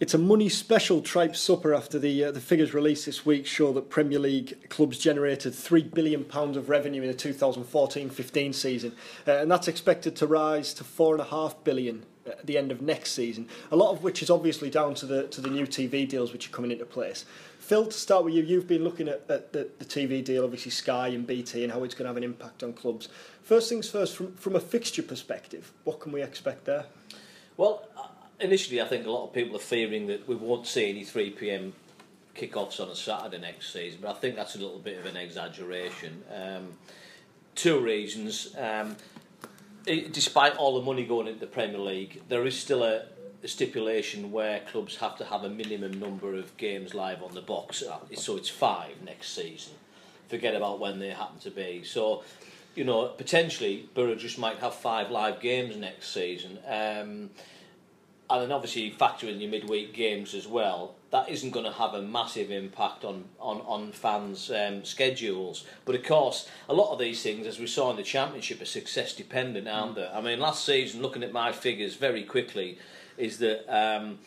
It's a money special tripe supper after the uh, the figures released this week show that Premier League clubs generated three billion pounds of revenue in the 2014-15 season, uh, and that's expected to rise to four and a half billion at the end of next season. A lot of which is obviously down to the to the new TV deals which are coming into place. Phil, to start with you, you've been looking at, at the, the TV deal, obviously Sky and BT, and how it's going to have an impact on clubs. First things first, from from a fixture perspective, what can we expect there? Well initially, I think a lot of people are fearing that we won't see any 3 pm kickoffs on a Saturday next season, but I think that's a little bit of an exaggeration. Um, two reasons. Um, it, despite all the money going into the Premier League, there is still a, a stipulation where clubs have to have a minimum number of games live on the box, uh, so it's five next season. Forget about when they happen to be. So, you know, potentially Borough just might have five live games next season. Um, and then obviously factor in your midweek games as well. That isn't going to have a massive impact on on on fans' um, schedules. But of course, a lot of these things, as we saw in the championship, are success dependent, aren't they? I mean, last season, looking at my figures very quickly, is that. Um,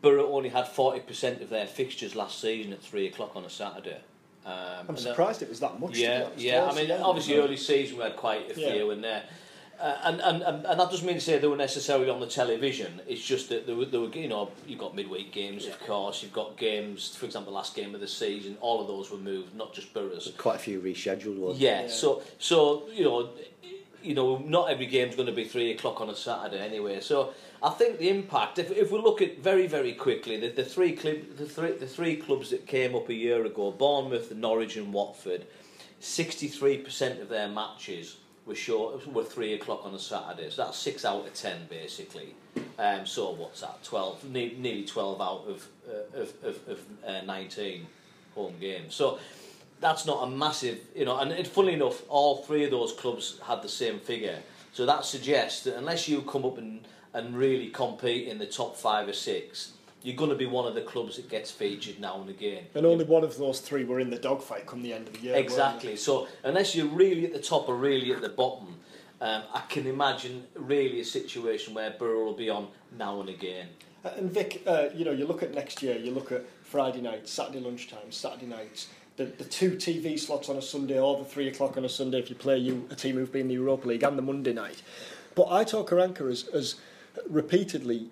Boro only had 40% of their fixtures last season at 3 o'clock on a Saturday. Um, I'm surprised it was that much. Yeah, yeah. I mean, obviously, early season we had quite a few, yeah. and there. Uh, and, and, and that doesn't mean to say they were necessarily on the television. It's just that there were, there were you know, you've got midweek games, yeah. of course. You've got games, for example, last game of the season. All of those were moved, not just Boro's. Quite a few rescheduled ones. Yeah, yeah. So, so you know, you know, not every game's going to be three o'clock on a Saturday anyway. So I think the impact, if, if we look at very very quickly, the, the three club, the three the three clubs that came up a year ago, Bournemouth, Norwich, and Watford, sixty three percent of their matches were short were three o'clock on a Saturday. So that's six out of ten basically. Um, so what's that? Twelve, ne- nearly twelve out of uh, of of, of uh, nineteen home games. So that's not a massive, you know. And it, funnily enough, all three of those clubs had the same figure. So that suggests that unless you come up and and really compete in the top five or six, you're going to be one of the clubs that gets featured now and again. And only one of those three were in the dogfight come the end of the year. Exactly. So unless you're really at the top or really at the bottom, um, I can imagine really a situation where Boro will be on now and again. Uh, and Vic, uh, you know, you look at next year, you look at Friday nights, Saturday lunchtime, Saturday nights, the, the two TV slots on a Sunday or the three o'clock on a Sunday if you play you, a team who've been in the Europa League and the Monday night. But Aitor Karanka has, has repeatedly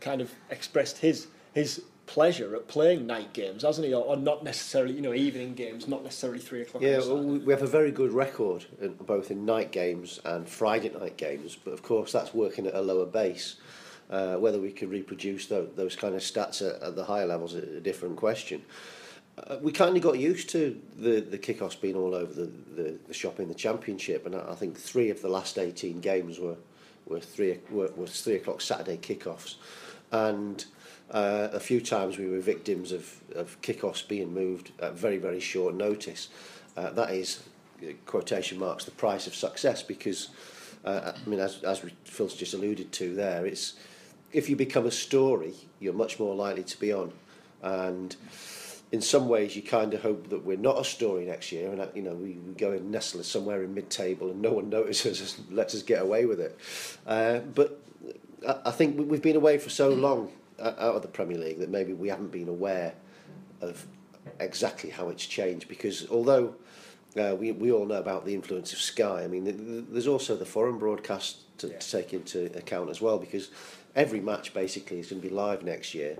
kind of expressed his his pleasure at playing night games, hasn't he? Or, or not necessarily, you know, evening games, not necessarily three o'clock. Yeah, well, we have a very good record in, both in night games and Friday night games, but of course that's working at a lower base. Uh, whether we can reproduce those, those kind of stats at, at the higher levels is a different question. Uh, we kind of got used to the, the kickoffs being all over the, the, the shop in the championship, and I think three of the last 18 games were were three were, were three o'clock Saturday kickoffs, and uh, a few times we were victims of, of kickoffs being moved at very, very short notice. Uh, that is, uh, quotation marks, the price of success because, uh, I mean, as, as Phil's just alluded to there, it's if you become a story, you're much more likely to be on. And in some ways, you kind of hope that we're not a story next year, and you know we, we go and nestle somewhere in mid-table, and no one notices us, and lets us get away with it. Uh, but I, I think we've been away for so long out of the Premier League that maybe we haven't been aware of exactly how it's changed because although uh, we, we all know about the influence of Sky, I mean, the, the, there's also the foreign broadcast to, yeah. to take into account as well because every match basically is going to be live next year.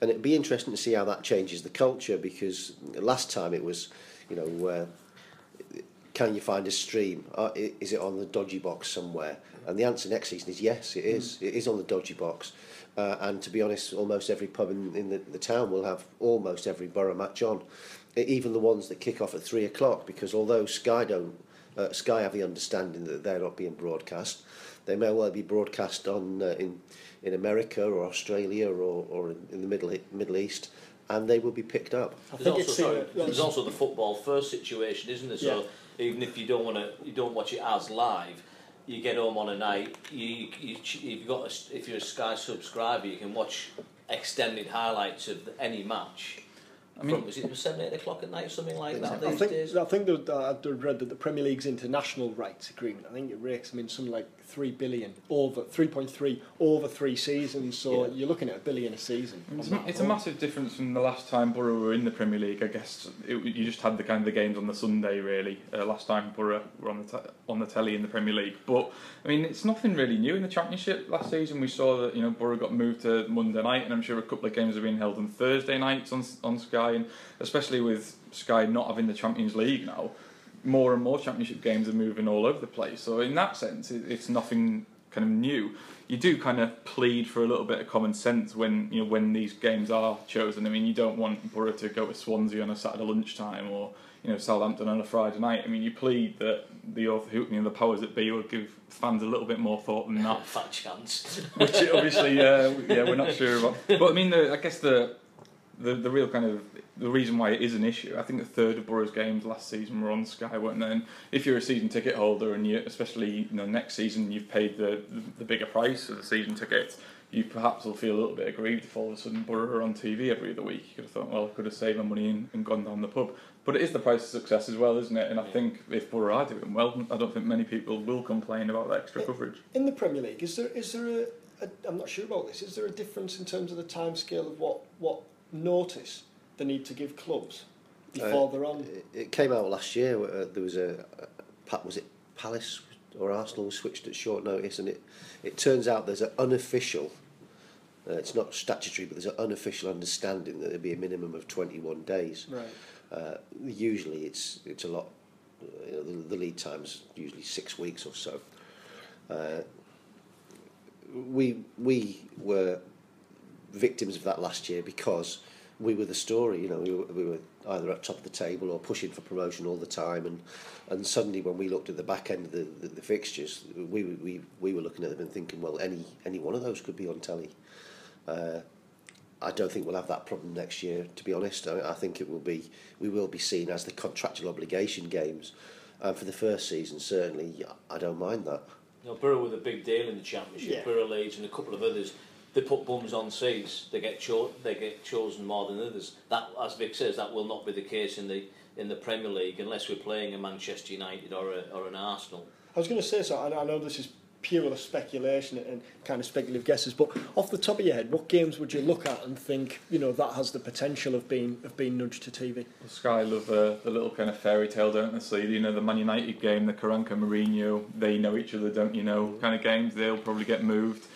And it'd be interesting to see how that changes the culture because last time it was, you know, uh, can you find a stream? Uh, is it on the dodgy box somewhere? And the answer next season is yes, it is. Mm. It is on the dodgy box. Uh, and to be honest, almost every pub in, in the, the town will have almost every Boro match on, even the ones that kick off at three o'clock. Because although Sky don't, uh, Sky have the understanding that they're not being broadcast, They may well be broadcast on uh, in in America or Australia or, or in, in the Middle Middle East, and they will be picked up. I There's also, sorry, the- there's also the football first situation, isn't there? So even if you don't want to, you don't watch it as live. You get home on a night. You, you you've got a, if you're a Sky subscriber, you can watch extended highlights of any match. I mean- from, was it seven, eight o'clock at night, or something like that I think days? I think that uh, I'd read that the Premier League's international rights agreement. I think it rakes them in something like three billion over three point three over three seasons. So Yeah. you're looking at a billion a season. It's, on a- it's a massive difference from the last time Boro were in the Premier League. I guess it, you just had the kind of the games on the Sunday really. Uh, last time Boro were on the te- on the telly in the Premier League, but I mean it's nothing really new in the Championship. Last season we saw that you know Boro got moved to Monday night, and I'm sure a couple of games have been held on Thursday nights on on Sky, and especially with Sky not having the Champions League now, more and more Championship games are moving all over the place. So in that sense, it, it's nothing kind of new. You do kind of plead for a little bit of common sense when you know when these games are chosen. I mean, you don't want Boro to go to Swansea on a Saturday lunchtime or you know Southampton on a Friday night. I mean, you plead that the you know, the powers that be will give fans a little bit more thought than that Fat chance. which obviously, uh, yeah, we're not sure about. But I mean, the, I guess the, the the real kind of the reason why it is an issue. I think a third of Boro's games last season were on Sky, weren't they? And if you're a season ticket holder and you, especially you know, next season, you've paid the the bigger price of the season ticket. You perhaps will feel a little bit aggrieved if all of a sudden Boro are on TV every other week. You could have thought, well, I could have saved my money and, and gone down the pub. But it is the price of success as well, isn't it? And I think if Boro are doing well, I don't think many people will complain about the extra coverage. In the Premier League, is there is there a, a I'm not sure about this. Is there a difference in terms of the timescale of what what notice the need to give clubs before Uh, they're on? It, came out last year. Uh, there was a, a was it Palace or Arsenal switched at short notice, and it it turns out there's an unofficial. Uh, it's not statutory, but there's an unofficial understanding that there'd be a minimum of 21 days. Right. Uh, usually, it's it's a lot. You know, the, the lead time's usually six weeks or so. Uh, we we were victims of that last year because we were the story. You know, we were, we were either at top of the table or pushing for promotion all the time, and and suddenly when we looked at the back end of the, the, the fixtures, we, we we were looking at them and thinking, well, any any one of those could be on telly. Uh, I don't think we'll have that problem next year. To be honest, I, I think it will be we will be seen as the contractual obligation games. And for the first season, certainly, I don't mind that. Know, Boro were the big deal in the Championship. Yeah. Boro Leeds and a couple of others. They put bums on seats. They get cho- they get chosen more than others. That, as Vic says, that will not be the case in the in the Premier League unless we're playing a Manchester United or a, or an Arsenal. I was going to say so. I, I know this is pure speculation and kind of speculative guesses, but off the top of your head, what games would you look at and think you know that has the potential of being of being nudged to TV? Well, Sky love uh, the little kind of fairy tale, don't they? So, you know, the Man United game, the Karanka Mourinho, they know each other, don't you know, kind of games, they'll probably get moved.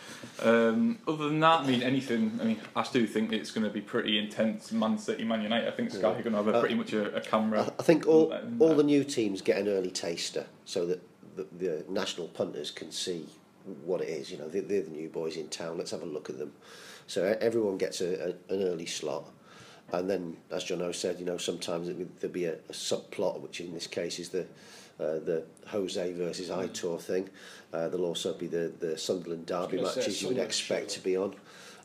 Um, other than that, I mean, anything, I mean, I do think it's going to be pretty intense Man City, Man United. I think Sky are going to have a pretty much a, a camera. I, I think all all the new teams get an early taster, so that the, the national punters can see what it is. You know, they're, they're the new boys in town. Let's have a look at them. So everyone gets a, a, an early slot, and then, as Jono said, you know, sometimes there'll be a, a subplot, which in this case is the uh, the Jose versus Aitor thing. Uh, there'll also be the the Sunderland derby matches you would expect surely. to be on.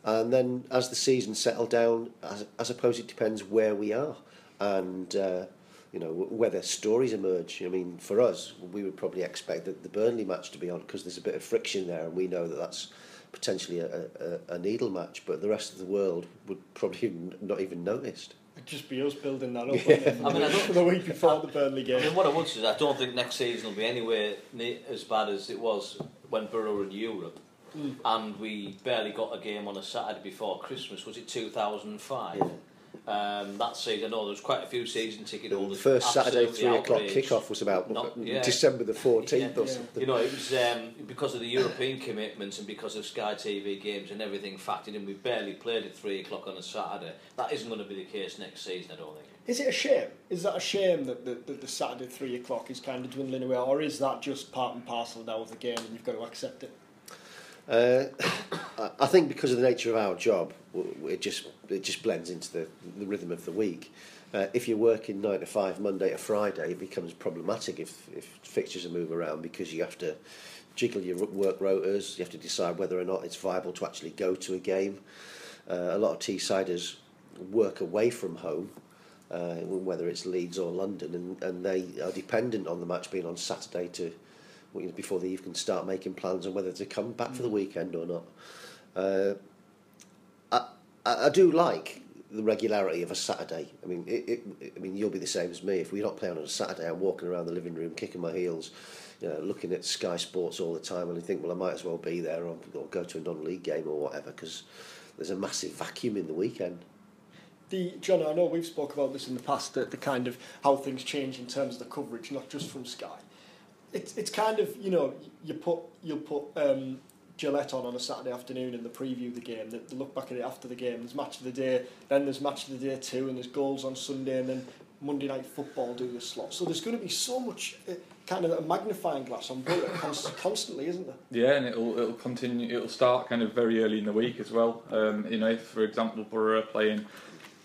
And then as the season settled down, as, I suppose it depends where we are and uh, you know, whether stories emerge. I mean, for us, we would probably expect that the Burnley match to be on because there's a bit of friction there, and we know that that's potentially a, a, a needle match. But the rest of the world would probably not even noticed. It'd just be us building that up. Yeah. I mean, I don't, the week before I, the Burnley game. I mean, what I would say is I don't think next season will be anywhere near as bad as it was when Borough in Europe. Mm. And we barely got a game on a Saturday before Christmas. Was it 2005? Yeah. Um, that season, I know there was quite a few season ticket holders. The holders. first Saturday absolutely three o'clock outraged. kickoff was about Not- yeah. December the fourteenth Yeah. or something. You know, it was um, because of the European commitments and because of Sky TV games and everything factored in. We barely played at three o'clock on a Saturday. That isn't going to be the case next season, I don't think. Is it a shame? Is that a shame that the, that the Saturday three o'clock is kind of dwindling away, or is that just part and parcel now of the game and you've got to accept it? Uh, I- think because of the nature of our job, it just it just blends into the, the rhythm of the week. Uh, if you're working nine to five Monday to Friday, it becomes problematic if, if fixtures are move around because you have to jiggle your work rotors. You have to decide whether or not it's viable to actually go to a game. Uh, a lot of Teessiders work away from home, uh, whether it's Leeds or London, and, and they are dependent on the match being on Saturday to before they even start making plans on whether to come back for the weekend or not. Uh, I, I do like the regularity of a Saturday. I mean, it, it, I mean, you'll be the same as me. If we're not playing on a Saturday, I'm walking around the living room, kicking my heels, you know, looking at Sky Sports all the time, and I think, well, I might as well be there or, or go to a non-league game or whatever because there's a massive vacuum in the weekend. The John, I know we've spoke about this in the past, the kind of how things change in terms of the coverage, not just from Sky. It's it's kind of you know you put you'll put um, Gillette on on a Saturday afternoon and the preview of the game. the, they look back at it after the game. There's match of the day, then there's match of the day two, and there's goals on Sunday, and then Monday night football do the slot. So there's going to be so much uh, kind of a magnifying glass on Boro const- constantly, isn't there? Yeah, and it'll it'll continue. It'll start kind of very early in the week as well. Um, you know, if for example Boro playing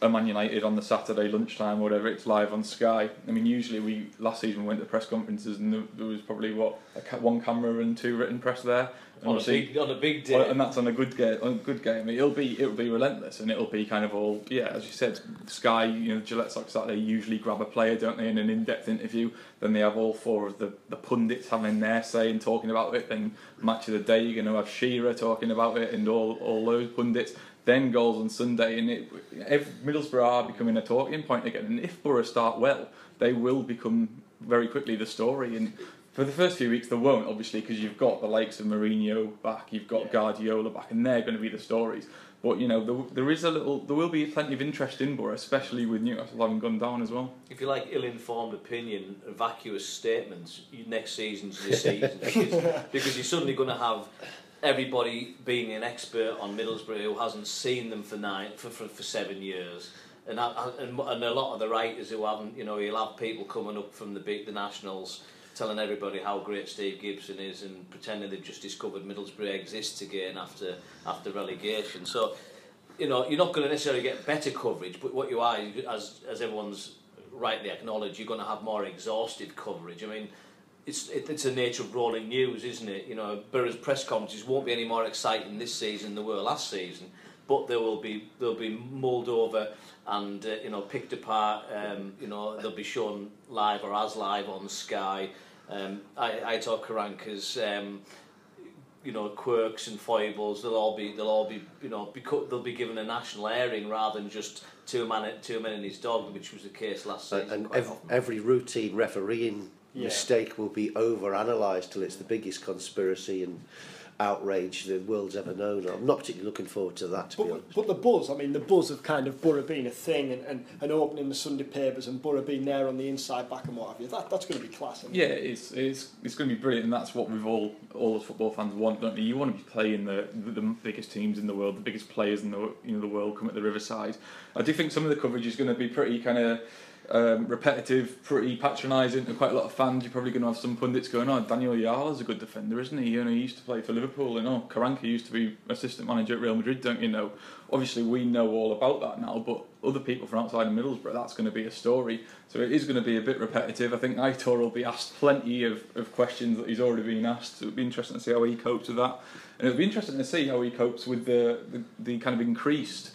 a Man United on the Saturday lunchtime or whatever, it's live on Sky. I mean, usually we last season we went to press conferences and there was probably what one camera and two written press there. On a, big, on a big day, and that's on a good game. On a good game, it'll be it'll be relentless, and it'll be kind of all yeah, as you said, Sky. You know, Gillette Soccer Saturday usually grab a player, don't they, in an in-depth interview. Then they have all four of the, the pundits having their say and talking about it. Then match of the day, you're going to have Shearer talking about it, and all all those pundits then goals on Sunday, and it, if Middlesbrough are becoming a talking point again. And if Boro start well, they will become very quickly the story. And for the first few weeks, they won't, obviously, because you've got the likes of Mourinho back, you've got yeah. Guardiola back, and they're going to be the stories. But you know, there, there is a little, there will be plenty of interest in Boro, especially with Newcastle having gone down as well. If you like ill-informed opinion, vacuous statements, next season's your season because, because you're suddenly going to have everybody being an expert on Middlesbrough who hasn't seen them for nine for, for, for seven years. And, I, and, and a lot of the writers who haven't, you know, you'll have people coming up from the big, the nationals telling everybody how great Steve Gibson is and pretending they've just discovered Middlesbrough exists again after after relegation. So, you know, you're not going to necessarily get better coverage, but what you are, as, as everyone's rightly acknowledged, you're going to have more exhaustive coverage. I mean, it's it, it's a nature of rolling news, isn't it? You know, Boro's press conferences won't be any more exciting this season than they were last season, but there will be they'll be mulled over and uh, you know picked apart. Um, you know, they'll be shown live or as live on Sky. Um, I, I talk Karanka's. Um, you know quirks and foibles they'll all be they'll all be you know because they'll be given a national airing rather than just two man two men and his dog which was the case last season and ev- every routine refereeing yeah. mistake will be over analysed till it's the biggest conspiracy and outrage the world's ever known. I'm not particularly looking forward to that, to but, be honest. But the buzz, I mean, the buzz of kind of Boro being a thing and, and, and opening the Sunday papers and Boro being there on the inside back and what have you, that, that's going to be class. Yeah, it's, it's, it's going to be brilliant, and that's what we've all, all as football fans want, don't we? You want to be playing the, the, the biggest teams in the world, the biggest players in the, you know, the world come at the Riverside. I do think some of the coverage is going to be pretty kind of um, repetitive, pretty patronising to quite a lot of fans. You're probably going to have some pundits going, "Oh, Daniel Ayala's a good defender, isn't he? You know, he used to play for Liverpool, and oh, Karanka used to be assistant manager at Real Madrid, don't you know?" Obviously, we know all about that now, but other people from outside of Middlesbrough, that's going to be a story. So it is going to be a bit repetitive. I think Aitor will be asked plenty of, of questions that he's already been asked. So it'll be interesting to see how he copes with that, and it'll be interesting to see how he copes with the, the, the kind of increased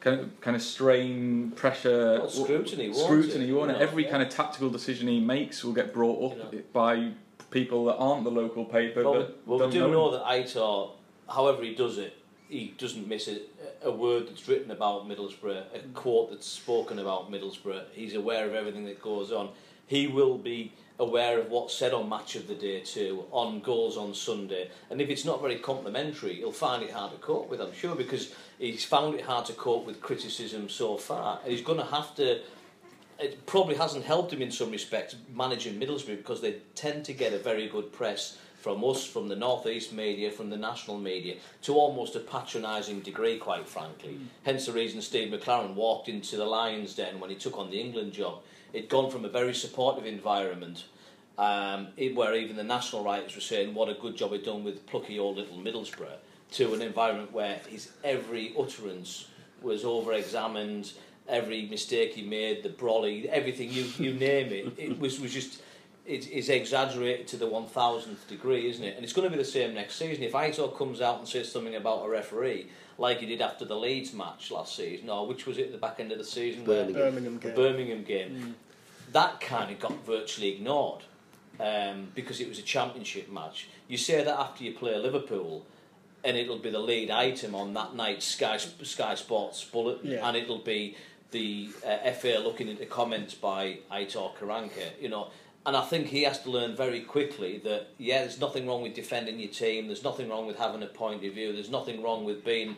kind of kind of strain, pressure, well, scrutiny, scrutiny. Every yeah. kind of tactical decision he makes will get brought up you know. by people that aren't the local paper. Well, well we do know, know that Aitor, however he does it, he doesn't miss a, a word that's written about Middlesbrough, a quote that's spoken about Middlesbrough. He's aware of everything that goes on. He will be aware of what's said on Match of the Day too, on goals on Sunday. And if it's not very complimentary, he'll find it hard to cope with, I'm sure, because he's found it hard to cope with criticism so far. And he's going to have to. It probably hasn't helped him in some respects managing Middlesbrough because they tend to get a very good press from us, from the northeast media, from the national media, to almost a patronising degree, quite frankly. Mm. Hence the reason Steve McClaren walked into the Lions' den when he took on the England job. It'd gone from a very supportive environment um, where even the national writers were saying what a good job he'd done with plucky old little Middlesbrough, to an environment where his every utterance was over-examined, every mistake he made, the brolly, everything you, you name it, it was, was just is, is exaggerated to the 1000th degree, isn't it? And it's going to be the same next season. If Aitor comes out and says something about a referee, like he did after the Leeds match last season, or which was it at the back end of the season? Birmingham. Where, Birmingham the game. Birmingham game. That kind of got virtually ignored um, because it was a championship match. You say that after you play Liverpool, and it'll be the lead item on that night's Sky Sky Sports bulletin, Yeah. and it'll be the uh, FA looking into comments by Aitor Karanka, you know. And I think he has to learn very quickly that yeah, there's nothing wrong with defending your team. There's nothing wrong with having a point of view. There's nothing wrong with being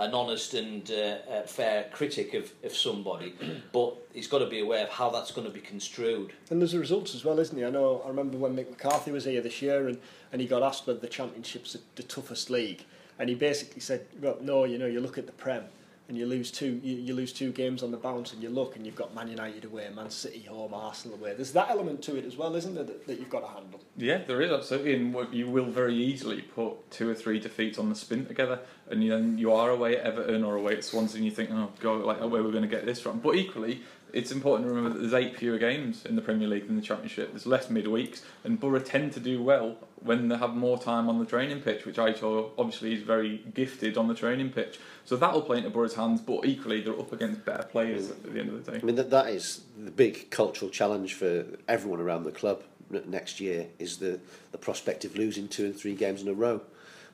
an honest and uh, uh, fair critic of, of somebody. but he's got to be aware of how that's going to be construed. And there's the results as well, isn't he? I know. I remember when Mick McCarthy was here this year, and, and he got asked whether the Championship's the, the toughest league, and he basically said, "Well, no. You know, you look at the Prem, and you lose two. You, you lose two games on the bounce, and you look, and you've got Man United away, Man City home, Arsenal away. There's that element to it as well, isn't there, that, that you've got to handle. Yeah, there is absolutely, and you will very easily put two or three defeats on the spin together, and then you are away at Everton or away at Swansea, and you think, oh god, like where we're going to get this from. But equally, it's important to remember that there's eight fewer games in the Premier League than the Championship. There's less midweeks, and Boro tend to do well when they have more time on the training pitch, which Aitor obviously is very gifted on the training pitch. So that'll play into Boro's hands, but equally they're up against better players mm. at the end of the day. I mean, that, that is the big cultural challenge for everyone around the club next year is the, the prospect of losing two and three games in a row.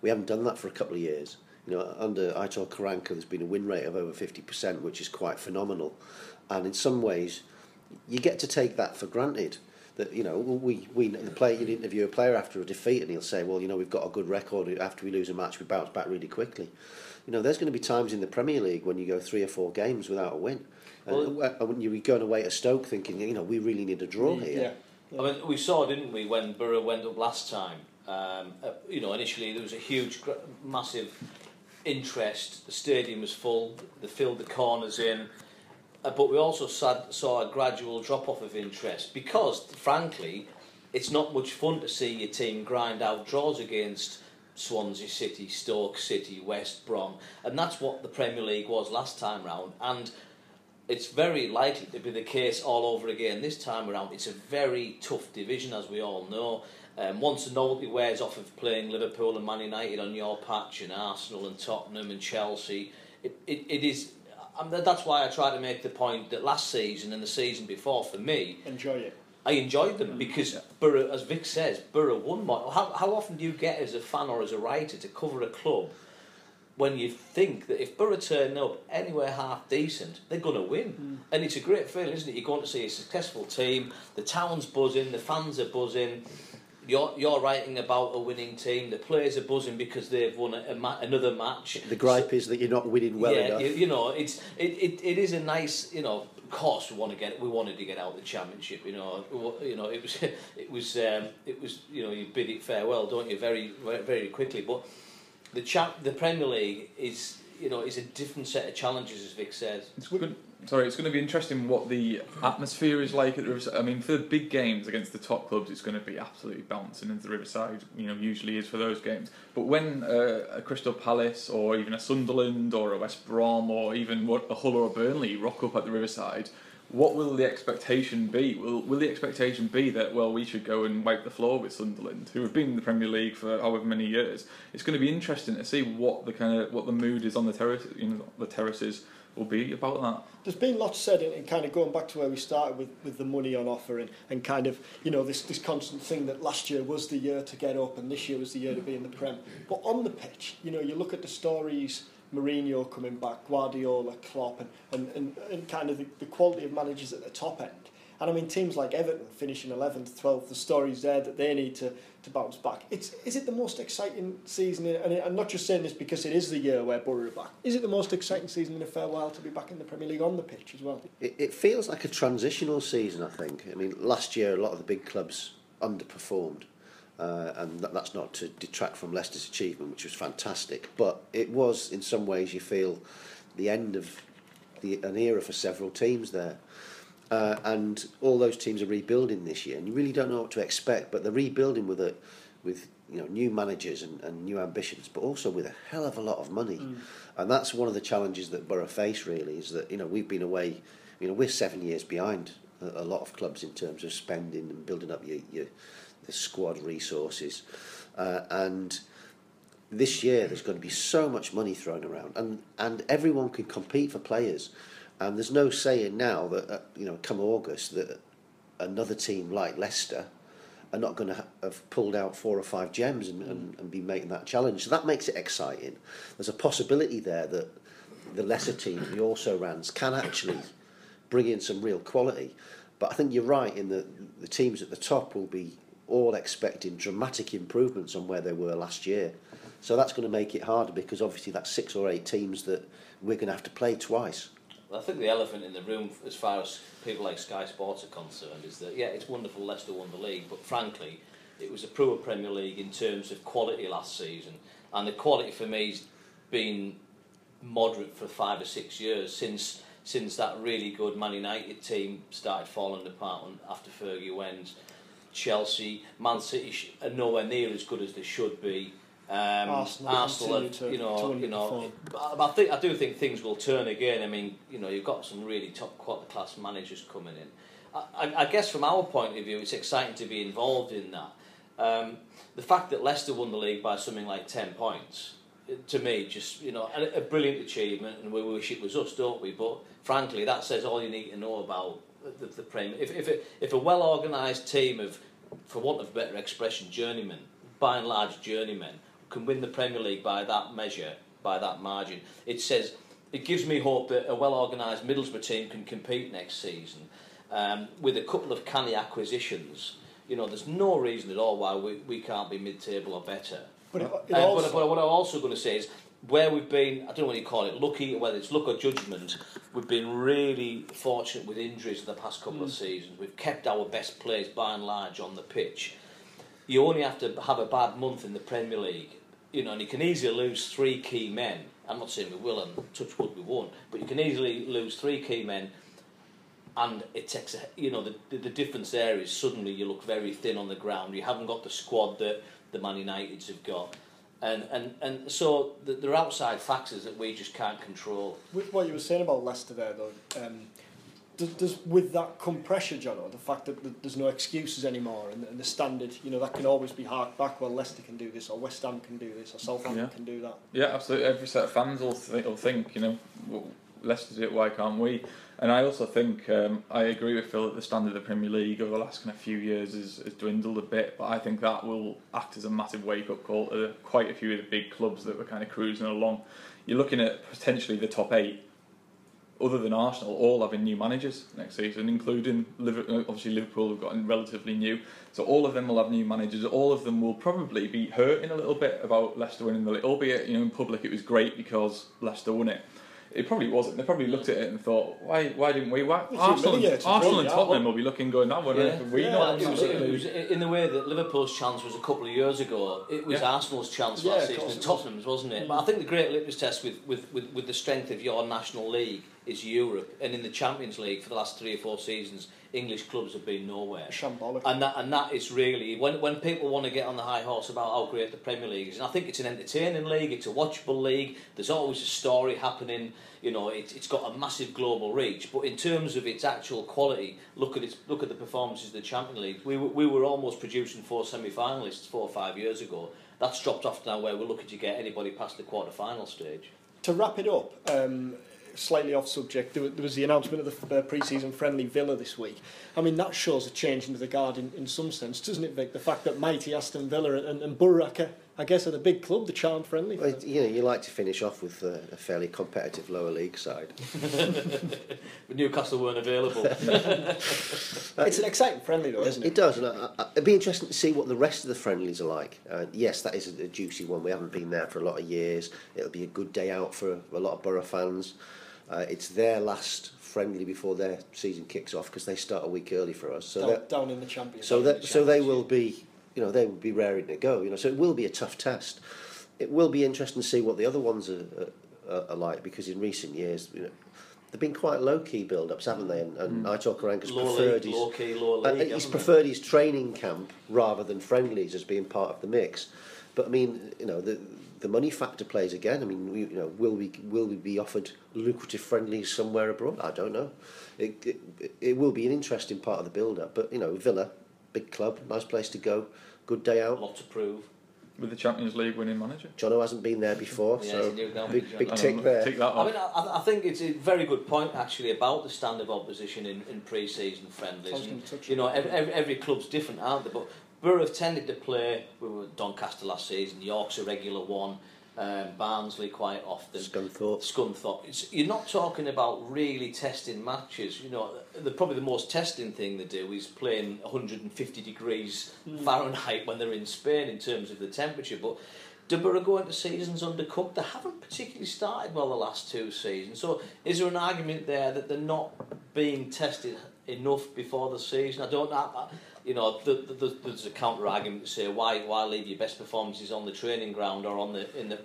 We haven't done that for a couple of years. You know, under Aitor Karanka, there's been a win rate of over 50%, which is quite phenomenal. And in some ways, you get to take that for granted. that you know we we the player you interview a player after a defeat and he'll say well you know we've got a good record. After we lose a match we bounce back really quickly. You know there's going to be times in the Premier League when you go three or four games without a win. And, well, and when you're going away to Stoke thinking you know we really need a draw mm, here. yeah. I mean we saw didn't we when Borough went up last time um, uh, you know initially there was a huge massive interest. The stadium was full. They filled the corners in. Uh, but we also sad, saw a gradual drop off of interest because, frankly, it's not much fun to see your team grind out draws against Swansea City, Stoke City, West Brom, and that's what the Premier League was last time round. And it's very likely to be the case all over again this time around. It's a very tough division, as we all know. Um, once the novelty wears off of playing Liverpool and Man United on your patch, and Arsenal and Tottenham and Chelsea, it, it, it is. Um, that's why I try to make the point that last season and the season before, for me, Enjoy it. I enjoyed them because Boro, as Vic says, Boro won more. How, how often do you get as a fan or as a writer to cover a club when you think that if Boro turn up anywhere half decent, they're going to win? And it's a great feeling, isn't it? You're going to see a successful team, the town's buzzing, the fans are buzzing. You're, you're writing about a winning team. The players are buzzing because they've won a, a ma- another match. The gripe is that you're not winning well yeah, enough. You, you know, it's it, it, it is a nice, you know. Of course, we want to get we wanted to get out the championship. You know, you know it was it was um, it was you know you bid it farewell, don't you? Very very, very quickly. But the champ, the Premier League is you know is a different set of challenges, as Vic says. It's good. Sorry, it's going to be interesting what the atmosphere is like at the Riverside. I mean, for the big games against the top clubs, it's going to be absolutely bouncing as the Riverside, you know, usually is for those games. But when uh, a Crystal Palace or even a Sunderland or a West Brom or even a Hull or a Burnley rock up at the Riverside, what will the expectation be? Will will the expectation be that well we should go and wipe the floor with Sunderland, who have been in the Premier League for however many years? It's going to be interesting to see what the kind of what the mood is on the terrace, you know, the terraces will be about that. There's been lots said, and, kind of going back to where we started with, with the money on offer, and, and kind of you know this this constant thing that last year was the year to get up, and this year was the year to be in the Prem. But on the pitch, you know, you look at the stories. Mourinho coming back, Guardiola, Klopp, and, and, and, and kind of the, the quality of managers at the top end. And I mean, teams like Everton finishing 11th, 12th, the stories there that they need to, to bounce back. It's, is it the most exciting season? In, and I'm not just saying this because it is the year where Boro are back. Is it the most exciting season in a fair while to be back in the Premier League on the pitch as well? It, it feels like a transitional season, I think. I mean, last year a lot of the big clubs underperformed, uh, and that, that's not to detract from Leicester's achievement, which was fantastic. But it was, in some ways, you feel the end of the, an era for several teams there. Uh, and all those teams are rebuilding this year, and you really don't know what to expect. But they're rebuilding with a, with you know new managers and, and new ambitions, but also with a hell of a lot of money. And that's one of the challenges that Boro face. Really, is that you know we've been away, you know we're seven years behind a, a lot of clubs in terms of spending and building up your, your the squad resources, uh, and this year there's going to be so much money thrown around, and and everyone can compete for players, and there's no saying now that uh, you know come August that another team like Leicester are not going to have pulled out four or five gems and, and, and be making that challenge. So that makes it exciting. There's a possibility there that the lesser teams, the also rans, can actually bring in some real quality. But I think you're right in that the teams at the top will be all expecting dramatic improvements on where they were last year. So that's going to make it harder because obviously that's six or eight teams that we're going to have to play twice. I think the elephant in the room, as far as people like Sky Sports are concerned, is that, yeah, it's wonderful Leicester won the league, but frankly, it was a poor Premier League in terms of quality last season. And the quality for me has been moderate for five or six years since since that really good Man United team started falling apart after Fergie went. Chelsea, Man City are nowhere near as good as they should be. Um, Arsenal, Arsenal have, to, you know, you know. But I think I do think things will turn again. I mean, you know, you've got some really top quality class managers coming in. I, I, guess from our point of view, it's exciting to be involved in that. Um, the fact that Leicester won the league by something like ten points, to me, just you know, a, a brilliant achievement, and we wish it was us, don't we? But frankly, that says all you need to know about the, the Premier. If if, it, if a well organised team of, for want of a better expression, journeymen, by and large journeymen can win the Premier League by that measure, by that margin, it says it gives me hope that a well organised Middlesbrough team can compete next season um, with a couple of canny acquisitions. You know, there's no reason at all why we, we can't be mid-table or better. But, it, it uh, also... but, but what I'm also going to say is where we've been, I don't know what you call it, lucky, whether it's luck or judgment, we've been really fortunate with injuries in the past couple mm. of seasons. We've kept our best players by and large on the pitch you only have to have a bad month in the Premier League, you know, and you can easily lose three key men. I'm not saying we will, and touch wood we won't, but you can easily lose three key men, and it takes a, you know the, the difference there is suddenly you look very thin on the ground. You haven't got the squad that the Man Uniteds have got. And, and, and so there are outside factors that we just can't control. With what you were saying about Leicester there, though, um, does, does with that come pressure, John, or the fact that there's no excuses anymore, and, and the standard, you know, that can always be harked back. Well, Leicester can do this, or West Ham can do this, or Southampton yeah. can do that. Yeah, absolutely. Every set of fans will, th- will think, you know, well, Leicester do it. Why can't we? And I also think um, I agree with Phil that the standard of the Premier League over the last kind of few years has, has dwindled a bit, but I think that will act as a massive wake up call to quite a few of the big clubs that were kind of cruising along. You're looking at potentially the top eight other than Arsenal, all having new managers next season, including Liverpool, uh, obviously Liverpool have gotten relatively new. So all of them will have new managers. All of them will probably be hurting a little bit about Leicester winning the league. Albeit, you know, in public it was great because Leicester won it. It probably wasn't. They probably looked at it and thought, why, why didn't we? Why? Arsenal, and, Arsenal and Tottenham will be looking, going, that one. Yeah. We yeah, not. It was, it was in the way that Liverpool's chance was a couple of years ago. It was yeah. Arsenal's chance yeah, last season, and Tottenham's, wasn't it? But I think the great litmus test with, with, with, with the strength of your national league is Europe, and in the Champions League for the last three or four seasons, English clubs have been nowhere. Shambolic. And that and that is really when when people want to get on the high horse about how great the Premier League is, and I think it's an entertaining league, it's a watchable league. There's always a story happening. You know, it, it's got a massive global reach. But in terms of its actual quality, look at its look at the performances of the Champions League. We were, we were almost producing four semi-finalists four or five years ago. That's dropped off now, where we're looking to get anybody past the quarter-final stage. To wrap it up. Um, slightly off subject, there, was the announcement of the uh, pre-season friendly Villa this week. I mean, that shows a change into the guard in, in some sense, doesn't it, Vic? The fact that mighty Aston Villa and, and Boro, I guess, are the big club, the charm friendly. Well, you know, you like to finish off with a, a fairly competitive lower league side. but Newcastle weren't available. it's an exciting friendly, though, isn't it? It does, and I, I, it'd be interesting to see what the rest of the friendlies are like. Uh, yes, that is a, a juicy one. We haven't been there for a lot of years. It'll be a good day out for a lot of Boro fans. Uh, it's their last friendly before their season kicks off because they start a week early for us. So down, down in the Champions. So that, so they will be, you know, they will be raring to go. You know, so it will be a tough test. It will be interesting to see what the other ones are, are, are like because in recent years, you know, they've been quite low key build ups, haven't they? And, and mm. Aitor Karanka's preferred league, his low key, low uh, league, uh, he's preferred his training camp rather than friendlies as being part of the mix. But I mean, you know, the the money factor plays again. I mean, we, you know, will we will we be offered lucrative friendlies somewhere abroad? I don't know. It, it, it will be an interesting part of the build-up. But you know, Villa, big club, nice place to go, good day A out. lot to prove. with the Champions League winning manager. Jono hasn't been there before, Yeah, so he's big big tick there. Tick that I mean, I, I think it's a very good point actually about the stand of opposition in, in pre-season friendlies. And, you know, every, every, every club's different, aren't they? But Boro have tended to play. We were Doncaster last season. York's a regular one. Um, Barnsley quite often. Scunthorpe. Scunthorpe. It's, you're not talking about really testing matches. You know, the, probably the most testing thing they do is playing 150 degrees Fahrenheit when they're in Spain in terms of the temperature. But do Boro go into seasons undercooked? They haven't particularly started well the last two seasons. So is there an argument there that they're not being tested enough before the season? I don't know. I- You know, the, the, the, there's a counter argument to say why why leave your best performances on the training ground or on the in the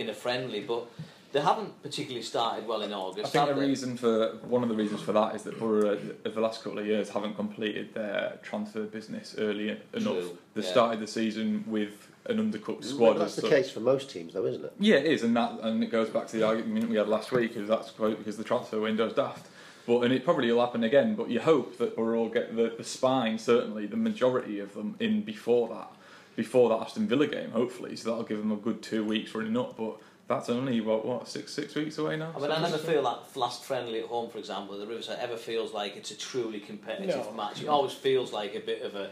in a friendly, but they haven't particularly started well in August. I think the they? reason for one of the reasons for that is that Boro uh, of the last couple of years haven't completed their transfer business early enough. True, They yeah. started the season with an undercooked Well, squad. that's the such. case for most teams, though, isn't it? Yeah, it is, and that and it goes back to the argument we had last week. Is that's quite because the transfer window's daft. But and it probably will happen again. But you hope that we'll all get the, the spine, certainly the majority of them in before that, before that Aston Villa game, hopefully. So that'll give them a good two weeks running up. But that's only what what six six weeks away now. I mean, I never feel that last friendly at home, for example, the Riverside ever feels like it's a truly competitive No. match. It always feels like a bit of a,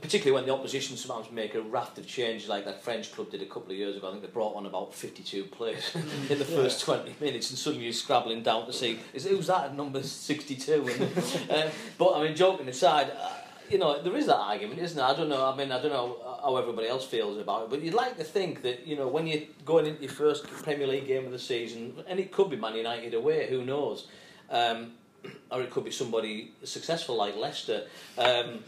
particularly when the opposition sometimes make a raft of changes, like that French club did a couple of years ago. I think they brought on about 52 players in the first 20 minutes, and suddenly you're scrabbling down to see is who's that at number 62. And, um, but I mean, joking aside. Uh, you know, there is that argument, isn't there? I don't know. I mean, I don't know how everybody else feels about it, but you'd like to think that you know when you're going into your first Premier League game of the season, and it could be Man United away, who knows, um, or it could be somebody successful like Leicester. Um,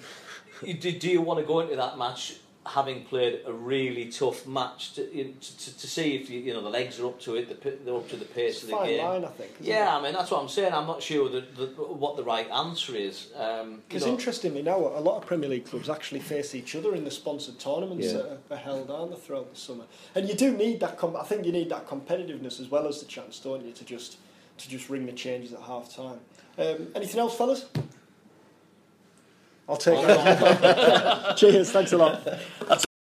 do, do you want to go into that match having played a really tough match to, you know, to, to, to see if you, you know the legs are up to it, the, they're up to the pace of the Fine game? line, I think. Yeah, it? I mean that's what I'm saying. I'm not sure that, that what the right answer is. Um, you Because know, interestingly now, a lot of Premier League clubs actually face each other in the sponsored tournaments Yeah. that are, are held, aren't throughout the summer? And you do need that. Com- I think you need that competitiveness as well as the chance, don't you, to just to just ring the changes at half time. Um, anything else, fellas? I'll take it. Cheers. Thanks a lot.